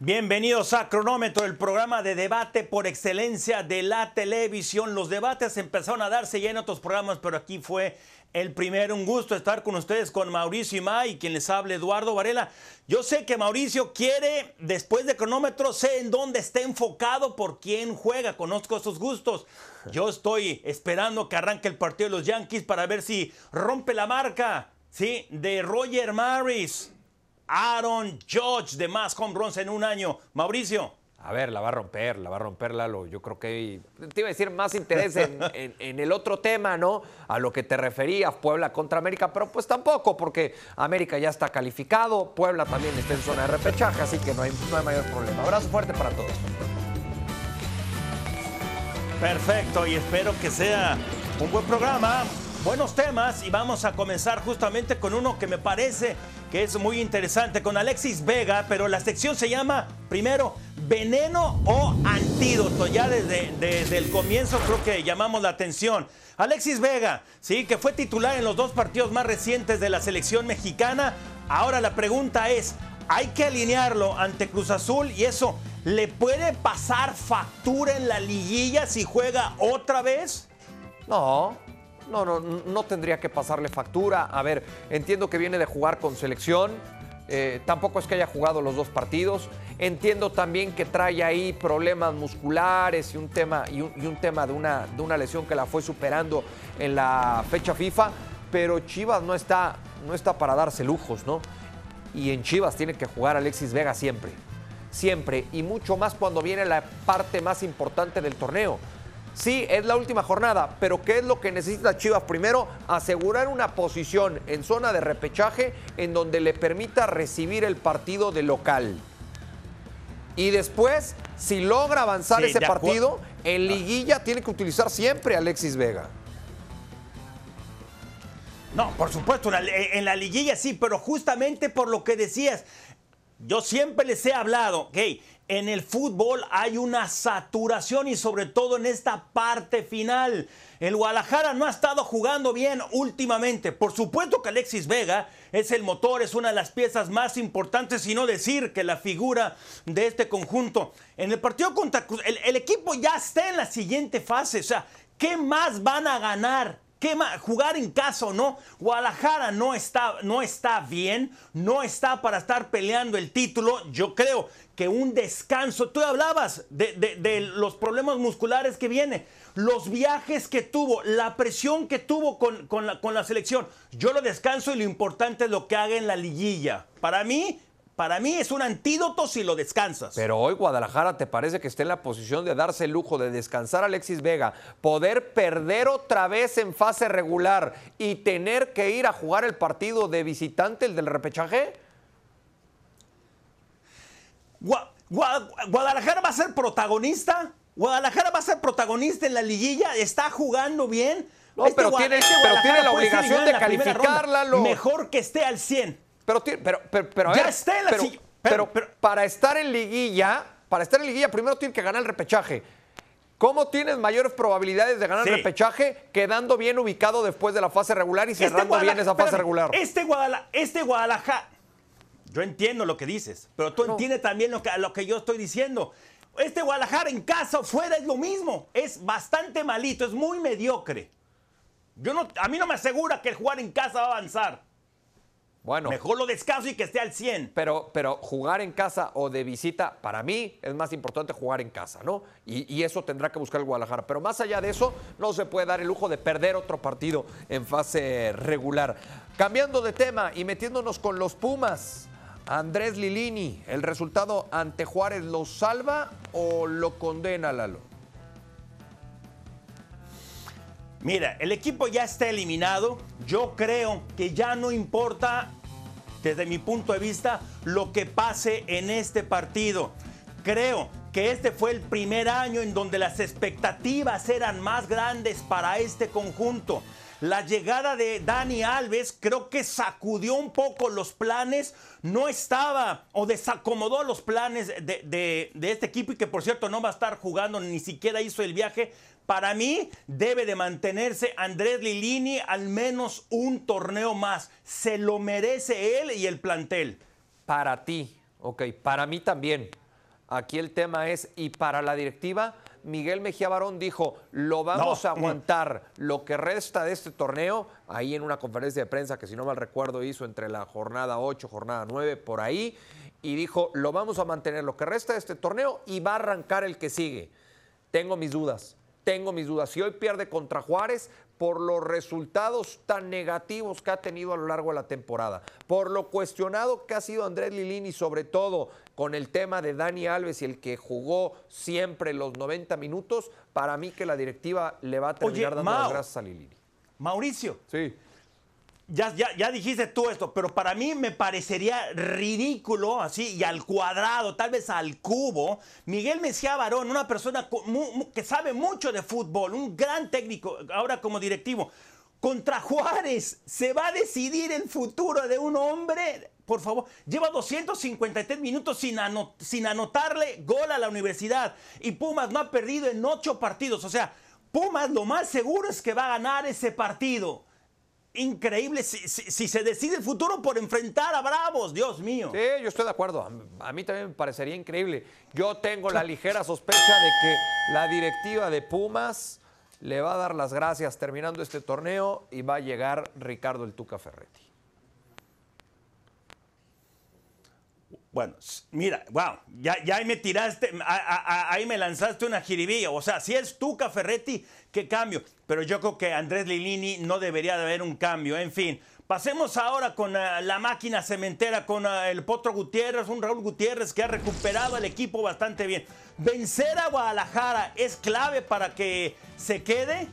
Bienvenidos a Cronómetro, el programa de debate por excelencia de la televisión. Los debates empezaron a darse ya en otros programas, pero aquí fue el primero. Un gusto estar con ustedes, con Mauricio Imay y quien les habla Eduardo Varela. Yo sé que Mauricio quiere, después de Cronómetro, sé en dónde está enfocado por quién juega. Conozco sus gustos. Yo estoy esperando que arranque el partido de los Yankees para ver si rompe la marca, ¿sí? De Roger Maris Aaron Judge de más home runs en un año. Mauricio. A ver, la va a romper, la va a romper Lalo. Yo creo que te iba a decir más interés en, el otro tema, ¿no? A lo que te referías, Puebla contra América, pero pues tampoco, porque América ya está calificado, Puebla también está en zona de repechaje, así que no hay, no hay mayor problema. Abrazo fuerte para todos. Perfecto, y espero que sea un buen programa, buenos temas, y vamos a comenzar justamente con uno que me parece que es muy interesante con Alexis Vega, pero la sección se llama primero veneno o antídoto. Ya desde, desde el comienzo creo que llamamos la atención. Alexis Vega, sí, que fue titular en los dos partidos más recientes de la selección mexicana. Ahora la pregunta es, ¿hay que alinearlo ante Cruz Azul y eso le puede pasar factura en la liguilla si juega otra vez? No, no, no, no tendría que pasarle factura. A ver, entiendo que viene de jugar con selección. Eh, tampoco es que haya jugado los dos partidos. Entiendo también que trae ahí problemas musculares y un tema, y un, tema de, una, de una lesión que la fue superando en la fecha FIFA. Pero Chivas no está, no está para darse lujos, ¿no? Y en Chivas tiene que jugar Alexis Vega siempre. Siempre. Y mucho más cuando viene la parte más importante del torneo Sí, es la última jornada, pero ¿qué es lo que necesita Chivas? Primero, asegurar una posición en zona de repechaje en donde le permita recibir el partido de local. Y después, si logra avanzar ese partido, en liguilla tiene que utilizar siempre a Alexis Vega. No, por supuesto, en la liguilla sí, pero justamente por lo que decías, yo siempre les he hablado, ok, en el fútbol hay una saturación y sobre todo en esta parte final. El Guadalajara no ha estado jugando bien últimamente. Por supuesto que Alexis Vega es el motor, es una de las piezas más importantes, y no decir que la figura de este conjunto. En el partido contra el, el equipo ya está en la siguiente fase. O sea, ¿qué más van a ganar? Jugar en casa o no, Guadalajara no está, no está bien, no está para estar peleando el título. Yo creo que un descanso, tú hablabas de, los problemas musculares que viene, los viajes que tuvo, la presión que tuvo con, la selección. Yo lo descanso y lo importante es lo que haga en la liguilla. Para mí, para mí es un antídoto si lo descansas. Pero hoy Guadalajara te parece que está en la posición de darse el lujo de descansar a Alexis Vega, poder perder otra vez en fase regular y tener que ir a jugar el partido de visitante, el del repechaje. Guadalajara va a ser protagonista. Guadalajara va a ser protagonista en la liguilla. Está jugando bien. No, este pero, tiene, este pero tiene la obligación de calificarla. Mejor que esté al 100. Pero, pero, pero, pero, para estar en liguilla, para estar en liguilla primero tiene que ganar el repechaje. ¿Cómo tienes mayores probabilidades de ganar el repechaje quedando bien ubicado después de la fase regular y este cerrando bien esa fase regular? Este, Guadalajara, este Guadalajara, yo entiendo lo que dices, pero tú entiendes también lo que, lo que yo estoy diciendo. Este Guadalajara en casa o fuera es lo mismo, es bastante malito, es muy mediocre. Yo no, a mí no me asegura que el jugar en casa va a avanzar. Bueno. Mejor lo descanso y que esté al 100. Pero, pero jugar en casa o de visita, para mí es más importante jugar en casa, ¿no? Y, eso tendrá que buscar el Guadalajara. Pero más allá de eso, no se puede dar el lujo de perder otro partido en fase regular. Cambiando de tema y metiéndonos con los Pumas. Andrés Lilini, ¿el resultado ante Juárez lo salva o lo condena, Lalo? Mira, el equipo ya está eliminado. Yo creo que ya no importa, desde mi punto de vista, lo que pase en este partido. Creo que este fue el primer año en donde las expectativas eran más grandes para este conjunto. La llegada de Dani Alves creo que sacudió un poco los planes, no estaba o desacomodó los planes de, este equipo y que por cierto no va a estar jugando, ni siquiera hizo el viaje para mí debe de mantenerse Andrés Lilini al menos un torneo más. Se lo merece él y el plantel. Para ti, ok, para mí también. Aquí el tema es, y para la directiva, Miguel Mejía Barón dijo, lo vamos a aguantar lo que resta de este torneo, ahí en una conferencia de prensa que si no mal recuerdo hizo entre la jornada 8, jornada 9, por ahí, y dijo, lo vamos a mantener lo que resta de este torneo y va a arrancar el que sigue. Tengo mis dudas, tengo mis dudas. Si hoy pierde contra Juárez, por los resultados tan negativos que ha tenido a lo largo de la temporada, por lo cuestionado que ha sido Andrés Lilini, sobre todo con el tema de Dani Alves y el que jugó siempre los 90 minutos, para mí que la directiva le va a terminar dando las gracias a Lilini. Mauricio. Sí ya, ya, ya, dijiste tú esto, pero para mí me parecería ridículo, así, y al cuadrado, tal vez al cubo, Miguel Mejía Barón, una persona que sabe mucho de fútbol, un gran técnico, ahora como directivo, contra Juárez, se va a decidir el futuro de un hombre, por favor, lleva 253 minutos sin, sin anotarle gol a la universidad, y Pumas no ha perdido en ocho partidos, o sea, Pumas lo más seguro es que va a ganar ese partido increíble si, se decide el futuro por enfrentar a Bravos, Dios mío. Sí, yo estoy de acuerdo. A mí también me parecería increíble. Yo tengo la ligera sospecha de que la directiva de Pumas le va a dar las gracias terminando este torneo y va a llegar Ricardo el Tuca Ferretti. Bueno, mira, wow, ya, ya ahí me tiraste, ahí me lanzaste una jiribilla. O sea, si es Tuca Ferretti, qué cambio. Pero yo creo que Andrés Lilini no debería de haber un cambio. En fin, pasemos ahora con eh, la máquina cementera, con eh, el Potro Gutiérrez, un Raúl Gutiérrez que ha recuperado al equipo bastante bien. ¿Vencer a Guadalajara es clave para que se quede?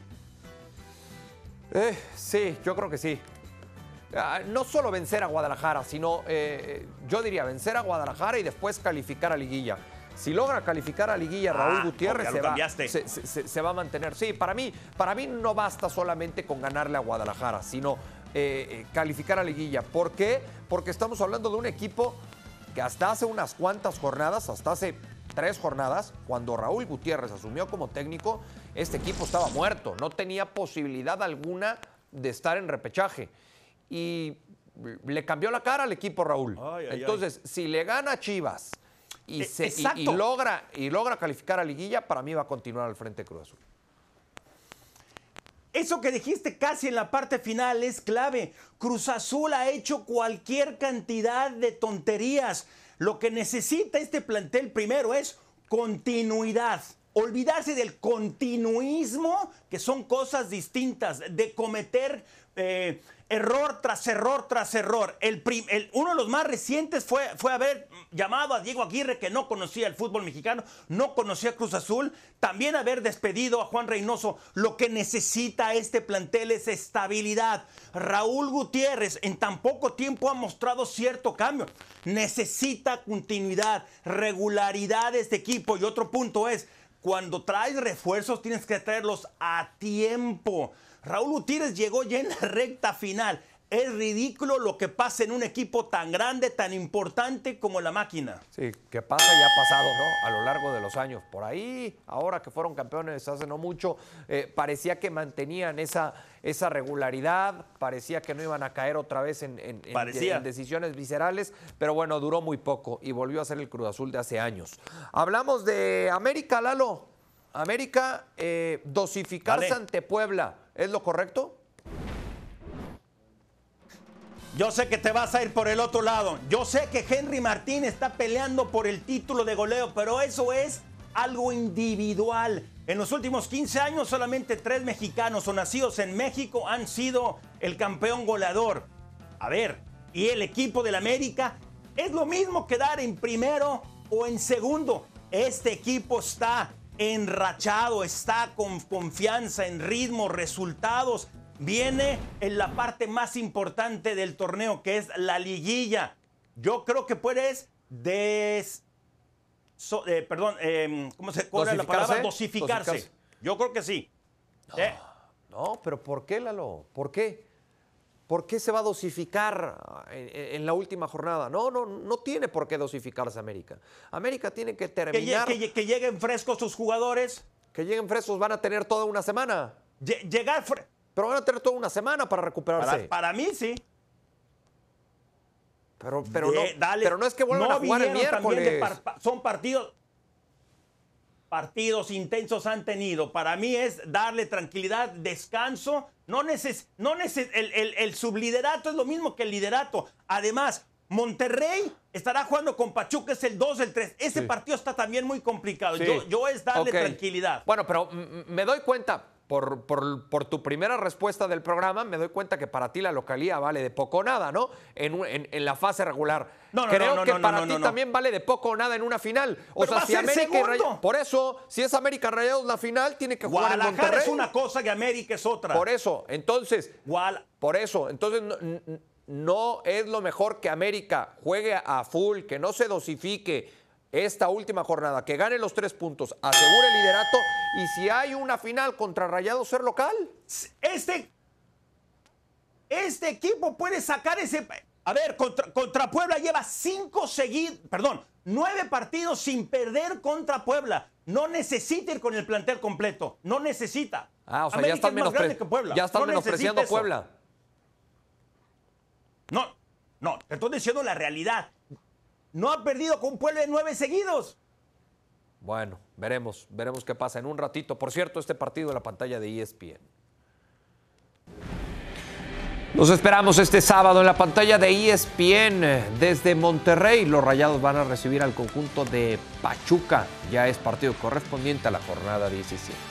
Eh, sí, yo creo que sí. Ah, no solo vencer a Guadalajara, sino eh, yo diría vencer a Guadalajara y después calificar a Liguilla. Si logra calificar a Liguilla, Raúl ah, Gutiérrez se va, se, va, a mantener. Sí, para mí, para mí no basta solamente con ganarle a Guadalajara, sino eh, eh, calificar a Liguilla. ¿Por qué? Porque estamos hablando de un equipo que hasta hace unas cuantas jornadas, hasta hace tres jornadas, cuando Raúl Gutiérrez asumió como técnico, este equipo estaba muerto, no tenía posibilidad alguna de estar en repechaje y le cambió la cara al equipo Raúl. Entonces, si le gana a Chivas y, e, logra, y logra calificar a liguilla, para mí va a continuar al frente Cruz Azul. Eso que dijiste casi en la parte final es clave. Cruz Azul ha hecho cualquier cantidad de tonterías. Lo que necesita este plantel primero es continuidad. Olvidarse del continuismo, que son cosas distintas, de cometer eh, error tras error tras error. El, uno de los más recientes fue, fue haber llamado a Diego Aguirre, que no conocía el fútbol mexicano, no conocía Cruz Azul. También haber despedido a Juan Reynoso. Lo que necesita este plantel es estabilidad. Raúl Gutiérrez en tan poco tiempo ha mostrado cierto cambio. Necesita continuidad, regularidad de este equipo. Y otro punto es, cuando traes refuerzos tienes que traerlos a tiempo. Raúl Gutiérrez llegó ya en la recta final. Es ridículo lo que pasa en un equipo tan grande, tan importante como la máquina. Sí, que pasa y ha pasado, ¿no? A lo largo de los años. Por ahí, ahora que fueron campeones hace no mucho, eh, parecía que mantenían esa, esa regularidad, parecía que no iban a caer otra vez en, en, decisiones viscerales, pero bueno, duró muy poco y volvió a ser el Cruz Azul de hace años. Hablamos de América, Lalo. América, eh, dosificarse ante Puebla. ¿Es lo correcto? Yo sé que te vas a ir por el otro lado. Yo sé que Henry Martín está peleando por el título de goleo, pero eso es algo individual. En los últimos 15 años solamente tres mexicanos o nacidos en México han sido el campeón goleador. A ver, ¿y el equipo del América? Es lo mismo quedar en primero o en segundo. Este equipo está enrachado, está con confianza en ritmo, resultados. Viene en la parte más importante del torneo, que es la liguilla. Yo creo que puedes des... Eh, perdón, em, ¿cómo se corre la palabra? Dosificarse. Yo creo que sí. No, ¿Eh? no, pero ¿por qué, Lalo? ¿Por qué? ¿Por qué se va a dosificar en, la última jornada? No, no, no tiene por qué dosificarse América. América tiene que terminar. Que, lleguen frescos sus jugadores. Que lleguen frescos, van a tener toda una semana. llegar Pero van a tener toda una semana para recuperarse. Para, mí sí. Pero, pero, no, pero no es que vuelvan a jugar el miércoles. son partidos. Partidos intensos han tenido. Para mí es darle tranquilidad, descanso. No neces no neces el, el, el subliderato es lo mismo que el liderato. Además, Monterrey estará jugando con Pachuca, es el 2, el 3. Ese Sí. partido está también muy complicado. Sí. Yo, yo es darle tranquilidad. Bueno, pero me doy cuenta, por, por- por tu primera respuesta del programa, me doy cuenta que para ti la localía vale de poco o nada, ¿no? En, un- en- en la fase regular. No, no, Creo no, que para ti también vale de poco o nada en una final. O Pero sea, si América y Por eso, si es América Rayados la final, tiene que jugar en Monterrey. es una cosa y América es otra. Por eso, entonces, por eso, entonces no es lo mejor que América juegue a full, que no se dosifique esta última jornada, que gane los tres puntos, asegure el liderato y si hay una final contra Rayados ser local. Este, este equipo puede sacar ese. A ver, contra, contra Puebla lleva cinco seguidos, perdón, nueve partidos sin perder contra Puebla. No necesita ir con el plantel completo. No necesita. Ah, o sea, América ya están, grande que Puebla. ya están No menospreciando. Puebla. No, no, te estoy diciendo la realidad. No ha perdido con Puebla en nueve seguidos. Bueno, veremos, veremos qué pasa en un ratito. Por cierto, este partido en la pantalla de ESPN. Los esperamos este sábado en la pantalla de ESPN desde Monterrey. Los Rayados van a recibir al conjunto de Pachuca. Ya es partido correspondiente a la jornada 17.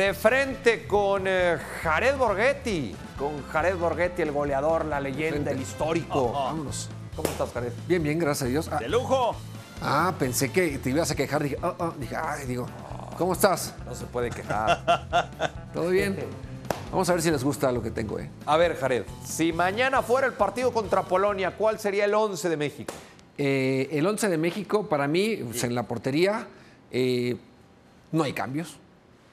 De frente con eh, Jared Borghetti. Con Jared Borghetti, el goleador, la leyenda, el histórico. Vámonos. ¿Cómo estás, Jared? Bien, bien, gracias a Dios. Ah, De lujo. ah, pensé que te ibas a quejar. Dije, oh, oh, dije, ay, digo, ¿cómo estás? No se puede quejar. ¿Todo bien? Vamos a ver si les gusta lo que tengo, ¿eh? A ver, Jared, si mañana fuera el partido contra Polonia, ¿cuál sería el 11 de México? Eh, el 11 de México, para mí, pues, en la portería, eh, no hay cambios.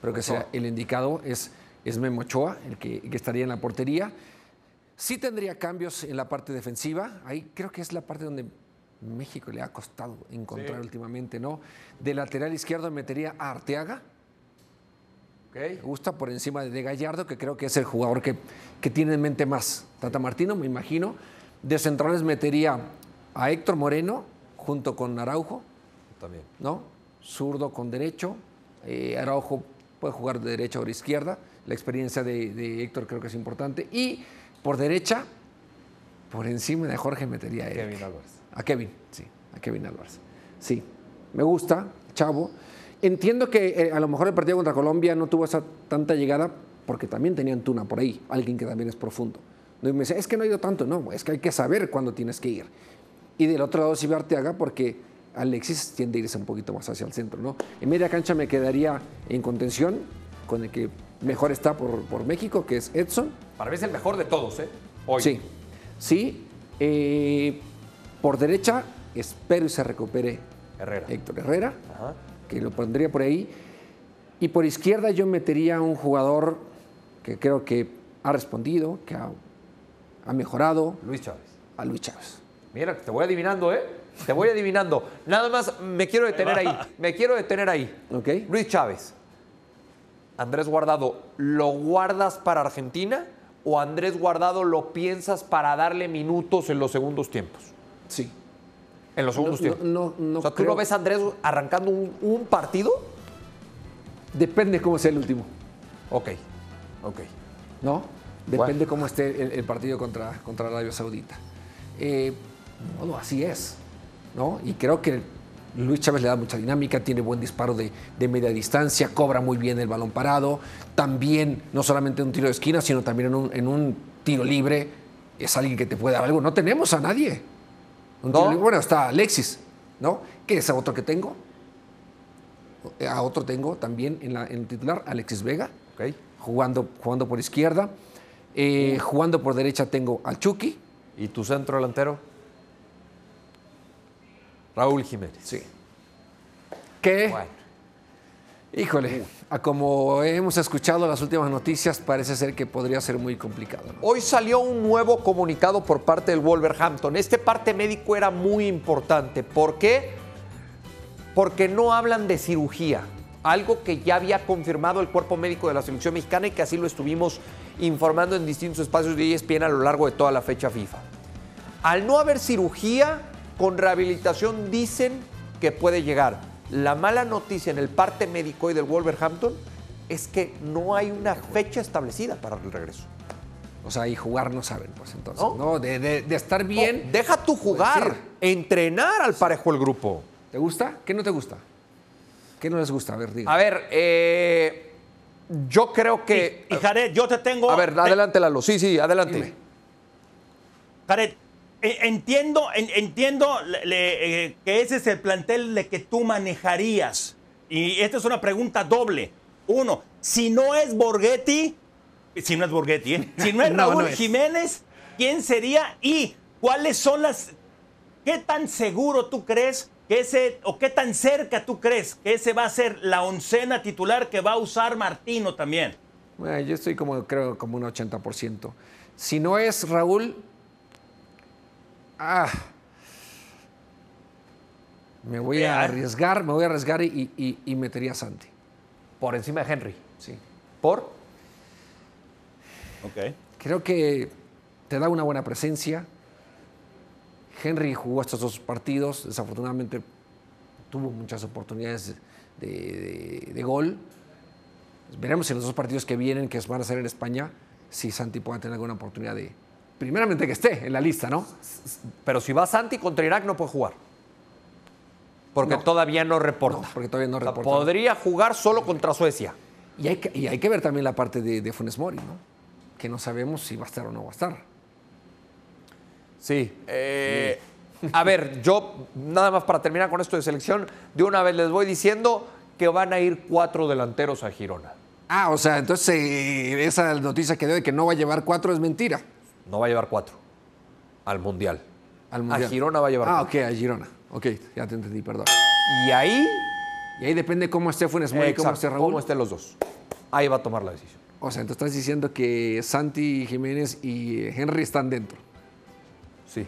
Creo que será el indicado es, es Memo Ochoa, el que, que estaría en la portería. Sí tendría cambios en la parte defensiva. Ahí creo que es la parte donde México le ha costado encontrar últimamente, ¿no? De lateral izquierdo metería a Arteaga. Me gusta por encima de Gallardo, que creo que es el jugador que, que tiene en mente más. Tata Martino, me imagino. De centrales metería a Héctor Moreno junto con Araujo, También. ¿no? Zurdo con derecho. Eh, Araujo puede jugar de derecha o de izquierda. La experiencia de, de Héctor creo que es importante. Y por derecha, por encima de Jorge metería a Eric. Kevin Álvarez. A Kevin, sí, a Kevin Álvarez. Sí, me gusta, chavo. Entiendo que eh, a lo mejor el partido contra Colombia no tuvo esa tanta llegada porque también tenían Tuna por ahí, alguien que también es profundo. No, y me dice, es que no ha ido tanto, no, es que hay que saber cuándo tienes que ir. Y del otro lado sí Arteaga porque Alexis tiende a irse un poquito más hacia el centro, ¿no? En media cancha me quedaría en contención con el que mejor está por, por México, que es Edson. Para mí es el mejor de todos, ¿eh? Hoy. Sí, sí. eh, por derecha, espero y se recupere Herrera. Héctor Herrera, Ajá. que lo pondría por ahí. Y por izquierda yo metería a un jugador que creo que ha respondido, que ha, ha mejorado, Luis Chávez. a Luis Chávez. Mira, te voy adivinando, ¿eh? Te voy adivinando. Nada más me quiero detener ahí. Me quiero detener ahí. ¿Ok? Luis Chávez. Andrés Guardado, ¿lo guardas para Argentina o Andrés Guardado lo piensas para darle minutos en los segundos tiempos? Sí. En los segundos No, tiempos. no, no, no o sea, ¿tú creo- lo ves a Andrés arrancando un, un partido? Depende cómo sea el último, Ok, ok. ¿no? Depende Bueno. cómo esté el, el partido contra, contra Arabia Saudita. Eh, bueno, así es, ¿no? Y creo que Luis Chávez le da mucha dinámica, tiene buen disparo de, de media distancia, cobra muy bien el balón parado, también no solamente en un tiro de esquina, sino también en un, en un tiro libre, es alguien que te puede dar algo. No tenemos a nadie. Un ¿No? tiro libre- bueno, está Alexis, ¿no? Que es otro que tengo. A otro tengo también en, la, en el titular, Alexis Vega, Ok. jugando, jugando por izquierda. Eh, jugando por derecha tengo al Chucky. ¿Y tu centro delantero? Raúl Jiménez. Sí. Que, Bueno. híjole, a como hemos escuchado las últimas noticias, parece ser que podría ser muy complicado. ¿no? Hoy salió un nuevo comunicado por parte del Wolverhampton. Este parte médico era muy importante. ¿Por qué? Porque no hablan de cirugía, algo que ya había confirmado el cuerpo médico de la selección mexicana y que así lo estuvimos informando en distintos espacios de ESPN a lo largo de toda la fecha FIFA. Al no haber cirugía, con rehabilitación dicen que puede llegar. La mala noticia en el parte médico y del Wolverhampton es que no hay una fecha establecida para el regreso. O sea, y jugar no saben, pues entonces. ¿No? No, de, de- de estar bien. No, deja tu jugar, Pues sí. entrenar al parejo el grupo. ¿Te gusta? ¿Qué no te gusta? ¿Qué no les gusta? A ver, diga. A ver, eh, yo creo que... Y Jared, yo te tengo. A ver, te- adelante Lalo. Sí, sí, adelante. Dime. Jared, entiendo, en- entiendo le- le- eh, que ese es el plantel de que tú manejarías. Y esta es una pregunta doble. Uno, si no es Borghetti, si no es Borghetti, ¿eh? si no es No, Raúl no es. Jiménez, ¿quién sería? Y cuáles son las... ¿Qué tan seguro tú crees que ese, o qué tan cerca tú crees que ese va a ser la oncena titular que va a usar Martino también? Bueno, yo estoy como, creo, como un 80%. Si no es Raúl, ah, me voy a arriesgar, me voy a arriesgar y, y- y metería a Santi. Por encima de Henry. Sí. ¿Por? Ok. Creo que te da una buena presencia. Henry jugó estos dos partidos, desafortunadamente tuvo muchas oportunidades de, de- de gol. Veremos en los dos partidos que vienen, que van a ser en España, si Santi puede tener alguna oportunidad de, primeramente que esté en la lista, ¿no? Pero si va Santi contra Irak no puede jugar. Porque No. todavía no reporta. No, porque todavía no O sea, reporta. podría jugar solo contra Suecia. Y hay, que, y hay que ver también la parte de, de Funes Mori, ¿no? Que no sabemos si va a estar o no va a estar. Sí. eh, a ver, yo nada más para terminar con esto de selección, de una vez les voy diciendo que van a ir cuatro delanteros a Girona. Ah, o sea, entonces eh, esa noticia que dio de que no va a llevar cuatro es mentira. No va a llevar cuatro al Mundial. Al Mundial. A Girona va a llevar Ah, cuatro. ok, a Girona. Ok, ya te entendí, perdón. Y ahí, Y ahí depende cómo esté Funes Mori y cómo esté Raúl. cómo estén los dos. Ahí va a tomar la decisión. O sea, entonces estás diciendo que Santi Jiménez y Henry están dentro. Sí.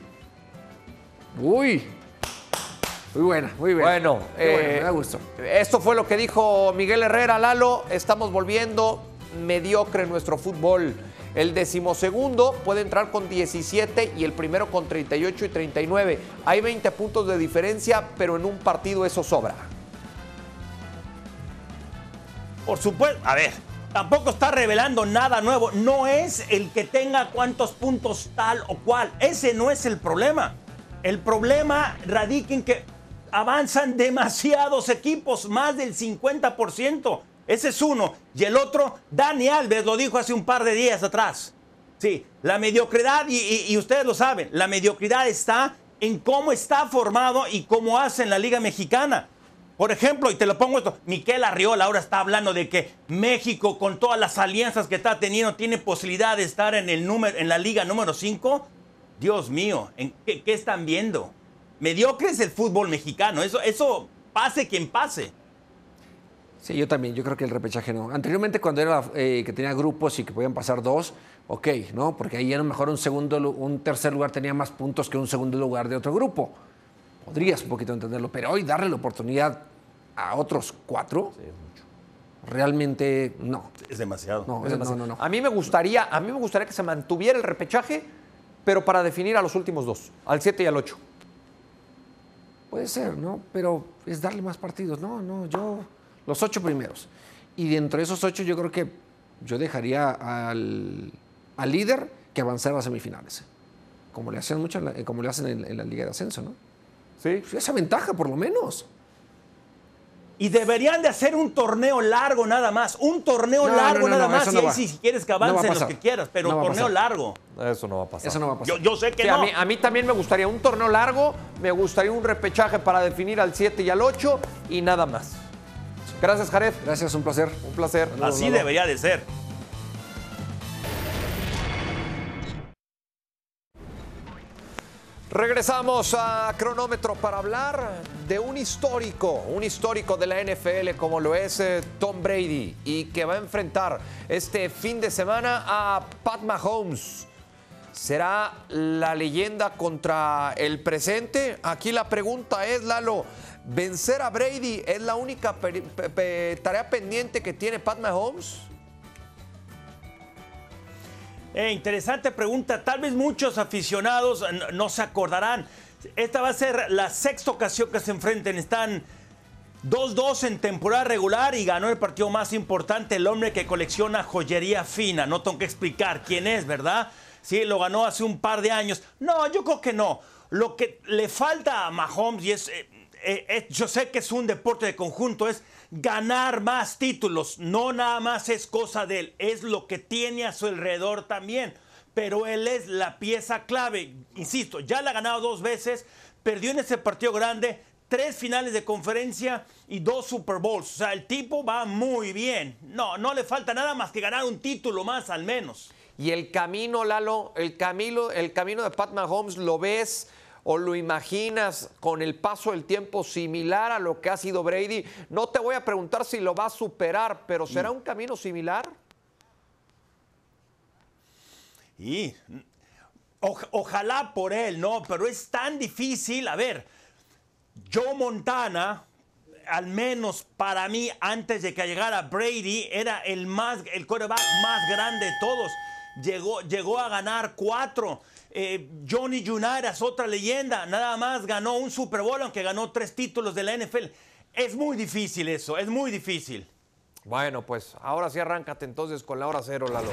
Uy. Muy buena, muy buena. Bueno, eh, me da gusto. Esto fue lo que dijo Miguel Herrera, Lalo. Estamos volviendo mediocre en nuestro fútbol. El decimosegundo puede entrar con 17 y el primero con 38 y 39. Hay 20 puntos de diferencia, pero en un partido eso sobra. Por supuesto, a ver, tampoco está revelando nada nuevo. No es el que tenga cuántos puntos tal o cual. Ese no es el problema. El problema radica en que avanzan demasiados equipos, más del 50%. Ese es uno. Y el otro, Dani Alves lo dijo hace un par de días atrás. Sí, la mediocridad, y, y- ustedes lo saben, la mediocridad está en cómo está formado y cómo hace en la Liga Mexicana. Por ejemplo, y te lo pongo esto, Miquel Arriola ahora está hablando de que México, con todas las alianzas que está teniendo, tiene posibilidad de estar en, el número, en la liga número 5. Dios mío, ¿en qué, qué están viendo? Mediocre es el fútbol mexicano, eso, eso pase quien pase. Sí, yo también, yo creo que el repechaje no. Anteriormente cuando era eh, que tenía grupos y que podían pasar dos, ok, ¿no? Porque ahí a lo mejor un segundo, un tercer lugar tenía más puntos que un segundo lugar de otro grupo. Podrías un poquito entenderlo, pero hoy darle la oportunidad a otros cuatro, realmente no. Es demasiado. No, Es no, demasiado. no, no. A mí me gustaría, a mí me gustaría que se mantuviera el repechaje, pero para definir a los últimos dos, al 7 y al 8. Puede ser, ¿no? Pero es darle más partidos. No, no, yo. Los ocho primeros. Y dentro de esos ocho, yo creo que yo dejaría al, al líder que avanzara a semifinales. Como le hacen mucho, en la- como le hacen en, en la Liga de Ascenso, ¿no? Sí. Esa ventaja, por lo menos. Y deberían de hacer un torneo largo nada más. Un torneo No, largo no, no, nada no, más. Y ahí va. si quieres que No va a avancen los que quieras, pero torneo largo. Eso no va a pasar. Eso no va a pasar. Yo, yo sé que Sí, no. a, mí, a mí también me gustaría un torneo largo, me gustaría un repechaje para definir al 7 y al 8 y nada más. Gracias, Jared. Gracias, un placer. Un placer. Así debería de ser. Regresamos a cronómetro para hablar de un histórico, un histórico de la NFL como lo es eh, Tom Brady y que va a enfrentar este fin de semana a Pat Mahomes. ¿Será la leyenda contra el presente? Aquí la pregunta es, Lalo, ¿Vencer a Brady es la única tarea pendiente que tiene Pat Mahomes? Eh, interesante pregunta. Tal vez muchos aficionados no se acordarán. Esta va a ser la sexta ocasión que se enfrenten. Están 2-2 en temporada regular y ganó el partido más importante el hombre que colecciona joyería fina. No tengo que explicar quién es, ¿verdad? Sí, lo ganó hace un par de años. No, yo creo que no. Lo que le falta a Mahomes, y es, eh, yo sé que es un deporte de conjunto, es ganar más títulos. No nada más es cosa de él, es lo que tiene a su alrededor también. Pero él es la pieza clave. Insisto, ya la ha ganado dos veces, perdió en ese partido grande tres finales de conferencia y dos Super Bowls. O sea, el tipo va muy bien. No, no le falta nada más que ganar un título más al menos. Y el camino, Lalo, el camino, el camino de Pat Mahomes, ¿lo ves o lo imaginas con el paso del tiempo similar a lo que ha sido Brady? No te voy a preguntar si lo va a superar, pero ¿será un camino similar? Y ojalá por él, ¿no? Pero es tan difícil. A ver, Joe Montana, al menos para mí, antes de que llegara Brady, era el más, el quarterback más grande de todos. Llegó, llegó a ganar cuatro. Eh, Johnny es otra leyenda. Nada más ganó un Super Bowl, aunque ganó tres títulos de la NFL. Es muy difícil eso, es muy difícil. Bueno, pues ahora sí arráncate entonces con la hora cero, Lalo.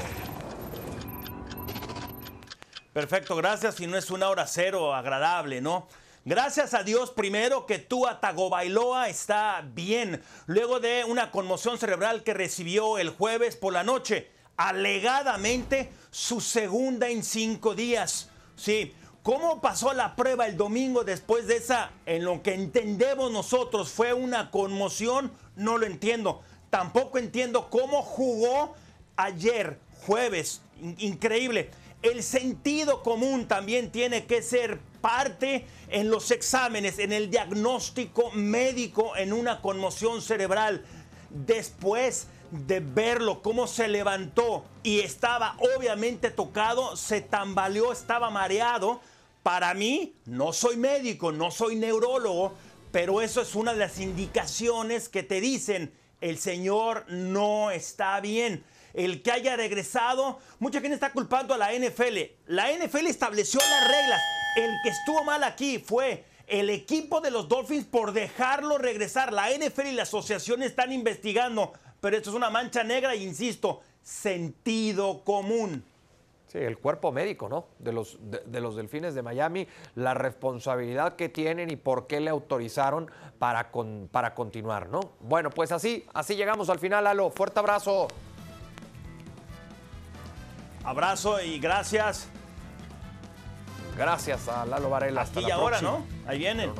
Perfecto, gracias. Y no es una hora cero agradable, ¿no? Gracias a Dios primero que Tua Tagovailoa está bien luego de una conmoción cerebral que recibió el jueves por la noche, alegadamente su segunda en cinco días. Sí, ¿cómo pasó la prueba el domingo después de esa, en lo que entendemos nosotros fue una conmoción? No lo entiendo. Tampoco entiendo cómo jugó ayer, jueves. increíble. El sentido común también tiene que ser parte en los exámenes, en el diagnóstico médico en una conmoción cerebral. Después de verlo, cómo se levantó y estaba obviamente tocado, se tambaleó, estaba mareado. Para mí, no soy médico, no soy neurólogo, pero eso es una de las indicaciones que te dicen, el señor no está bien el que haya regresado. Mucha gente está culpando a la NFL. La NFL estableció las reglas. El que estuvo mal aquí fue el equipo de los Dolphins por dejarlo regresar. La NFL y la asociación están investigando, pero esto es una mancha negra e insisto, sentido común. Sí, el cuerpo médico, ¿no? De los, de, los delfines de Miami, la responsabilidad que tienen y por qué le autorizaron para, para continuar, ¿no? Bueno, pues así, así llegamos al final, Alo. Fuerte abrazo. Abrazo y gracias. Gracias a Lalo Varela. Aquí y ahora, ¿no? Ahí vienen.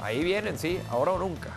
Ahí vienen, sí, ahora o nunca.